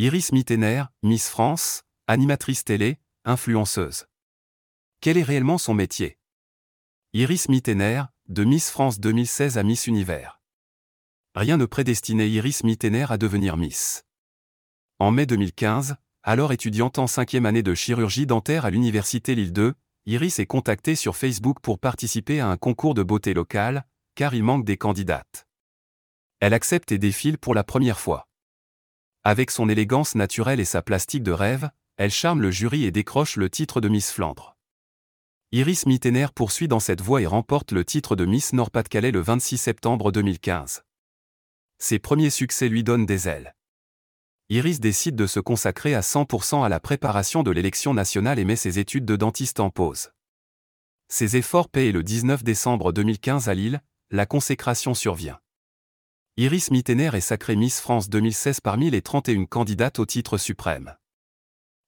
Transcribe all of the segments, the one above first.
Iris Mittener, Miss France, animatrice télé, influenceuse. Quel est réellement son métier? Iris Mittener, de Miss France 2016 à Miss Univers. Rien ne prédestinait Iris Mittener à devenir Miss. En mai 2015, alors étudiante en cinquième année de chirurgie dentaire à l'Université Lille 2, Iris est contactée sur Facebook pour participer à un concours de beauté locale, car il manque des candidates. Elle accepte et défile pour la première fois. Avec son élégance naturelle et sa plastique de rêve, elle charme le jury et décroche le titre de Miss Flandre. Iris Mittener poursuit dans cette voie et remporte le titre de Miss Nord-Pas-de-Calais le 26 septembre 2015. Ses premiers succès lui donnent des ailes. Iris décide de se consacrer à 100% à la préparation de l'élection nationale et met ses études de dentiste en pause. Ses efforts paient le 19 décembre 2015 à Lille, la consécration survient. Iris Mittener est sacrée Miss France 2016 parmi les 31 candidates au titre suprême.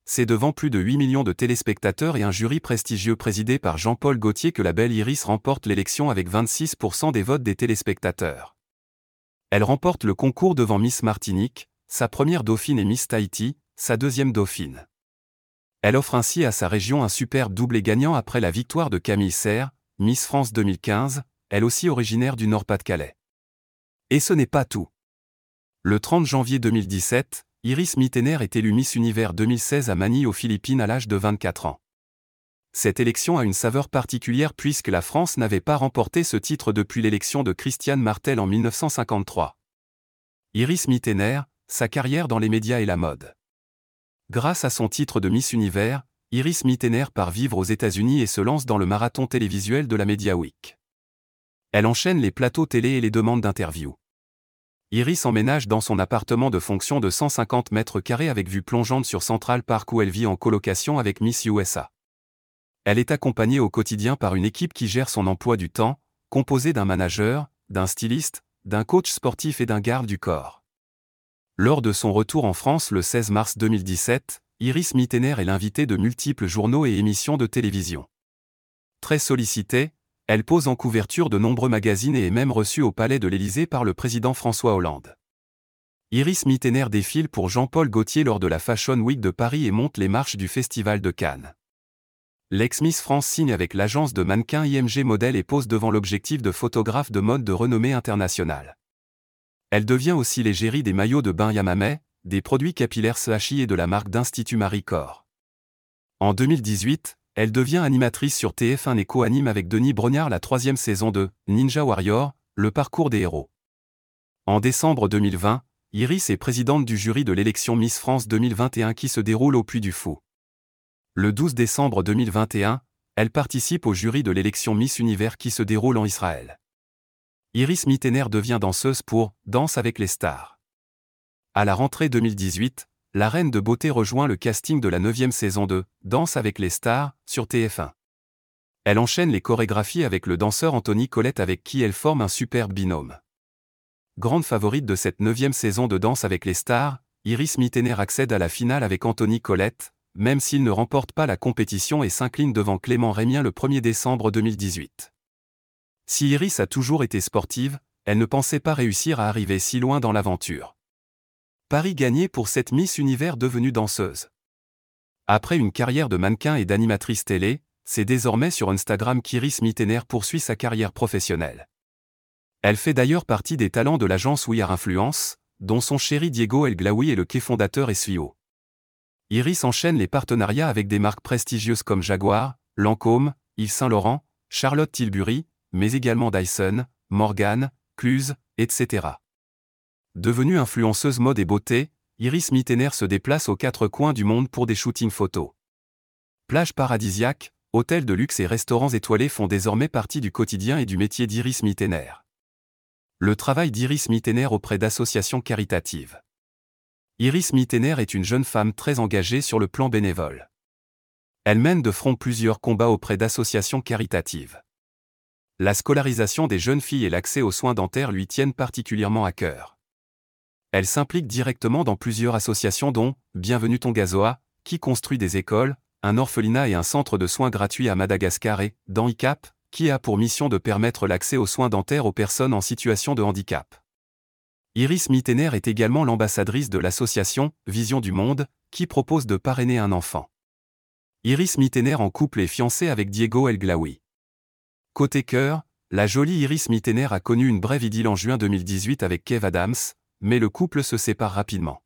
C'est devant plus de 8 millions de téléspectateurs et un jury prestigieux présidé par Jean-Paul Gaultier que la belle Iris remporte l'élection avec 26% des votes des téléspectateurs. Elle remporte le concours devant Miss Martinique, sa première dauphine et Miss Tahiti, sa deuxième dauphine. Elle offre ainsi à sa région un superbe doublé gagnant après la victoire de Camille Serre, Miss France 2015, elle aussi originaire du Nord-Pas-de-Calais. Et ce n'est pas tout. Le 30 janvier 2017, Iris Mittener est élue Miss Univers 2016 à Manille aux Philippines à l'âge de 24 ans. Cette élection a une saveur particulière puisque la France n'avait pas remporté ce titre depuis l'élection de Christiane Martel en 1953. Iris Mittener, sa carrière dans les médias et la mode. Grâce à son titre de Miss Univers, Iris Mittener part vivre aux États-Unis et se lance dans le marathon télévisuel de la Media Week. Elle enchaîne les plateaux télé et les demandes d'interview. Iris emménage dans son appartement de fonction de 150 mètres carrés avec vue plongeante sur Central Park où elle vit en colocation avec Miss USA. Elle est accompagnée au quotidien par une équipe qui gère son emploi du temps, composée d'un manager, d'un styliste, d'un coach sportif et d'un garde du corps. Lors de son retour en France le 16 mars 2017, Iris Mittener est l'invitée de multiples journaux et émissions de télévision. Très sollicitée, elle pose en couverture de nombreux magazines et est même reçue au palais de l'Élysée par le président François Hollande. Iris Mittener défile pour Jean-Paul Gaultier lors de la Fashion Week de Paris et monte les marches du Festival de Cannes. L'ex-Miss France signe avec l'agence de mannequins IMG Model et pose devant l'objectif de photographe de mode de renommée internationale. Elle devient aussi l'égérie des maillots de bain Yamame, des produits capillaires Sachi et de la marque d'Institut Marie Corps. En 2018, elle devient animatrice sur TF1 et co-anime avec Denis Brognard la troisième saison de Ninja Warrior, le parcours des héros. En décembre 2020, Iris est présidente du jury de l'élection Miss France 2021 qui se déroule au Puy du Fou. Le 12 décembre 2021, elle participe au jury de l'élection Miss Univers qui se déroule en Israël. Iris Mittener devient danseuse pour Danse avec les stars. À la rentrée 2018, la reine de beauté rejoint le casting de la neuvième saison de Danse avec les stars sur TF1. Elle enchaîne les chorégraphies avec le danseur Anthony Colette avec qui elle forme un superbe binôme. Grande favorite de cette neuvième saison de Danse avec les stars, Iris Mittener accède à la finale avec Anthony Colette, même s'il ne remporte pas la compétition et s'incline devant Clément Rémien le 1er décembre 2018. Si Iris a toujours été sportive, elle ne pensait pas réussir à arriver si loin dans l'aventure. Paris gagné pour cette Miss Univers devenue danseuse. Après une carrière de mannequin et d'animatrice télé, c'est désormais sur Instagram qu'Iris Mittener poursuit sa carrière professionnelle. Elle fait d'ailleurs partie des talents de l'agence We Are Influence, dont son chéri Diego El Glaoui est le quai fondateur et CEO. Iris enchaîne les partenariats avec des marques prestigieuses comme Jaguar, Lancôme, Yves Saint Laurent, Charlotte Tilbury, mais également Dyson, Morgan, Cluse, etc. Devenue influenceuse mode et beauté, Iris Mittener se déplace aux quatre coins du monde pour des shootings photos. Plages paradisiaques, hôtels de luxe et restaurants étoilés font désormais partie du quotidien et du métier d'Iris Mittener. Le travail d'Iris Mittener auprès d'associations caritatives. Iris Mittener est une jeune femme très engagée sur le plan bénévole. Elle mène de front plusieurs combats auprès d'associations caritatives. La scolarisation des jeunes filles et l'accès aux soins dentaires lui tiennent particulièrement à cœur. Elle s'implique directement dans plusieurs associations dont Bienvenue Tongazoa, qui construit des écoles, un orphelinat et un centre de soins gratuits à Madagascar et, dans qui a pour mission de permettre l'accès aux soins dentaires aux personnes en situation de handicap. Iris Mittener est également l'ambassadrice de l'association Vision du Monde, qui propose de parrainer un enfant. Iris Mittener en couple et fiancée avec Diego El Glaoui. Côté cœur, la jolie Iris Mittener a connu une brève idylle en juin 2018 avec Kev Adams, mais le couple se sépare rapidement.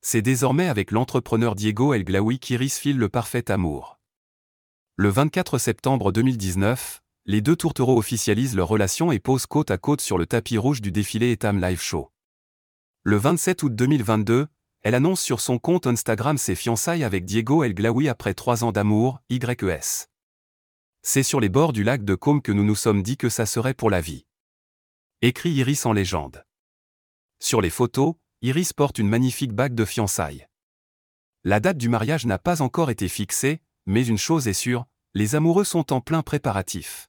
C'est désormais avec l'entrepreneur Diego El Glaoui qu'Iris file le parfait amour. Le 24 septembre 2019, les deux tourtereaux officialisent leur relation et posent côte à côte sur le tapis rouge du défilé Etam Live Show. Le 27 août 2022, elle annonce sur son compte Instagram ses fiançailles avec Diego El Glaoui après trois ans d'amour, YES. C'est sur les bords du lac de Côme que nous nous sommes dit que ça serait pour la vie. Écrit Iris en légende. Sur les photos, Iris porte une magnifique bague de fiançailles. La date du mariage n'a pas encore été fixée, mais une chose est sûre, les amoureux sont en plein préparatif.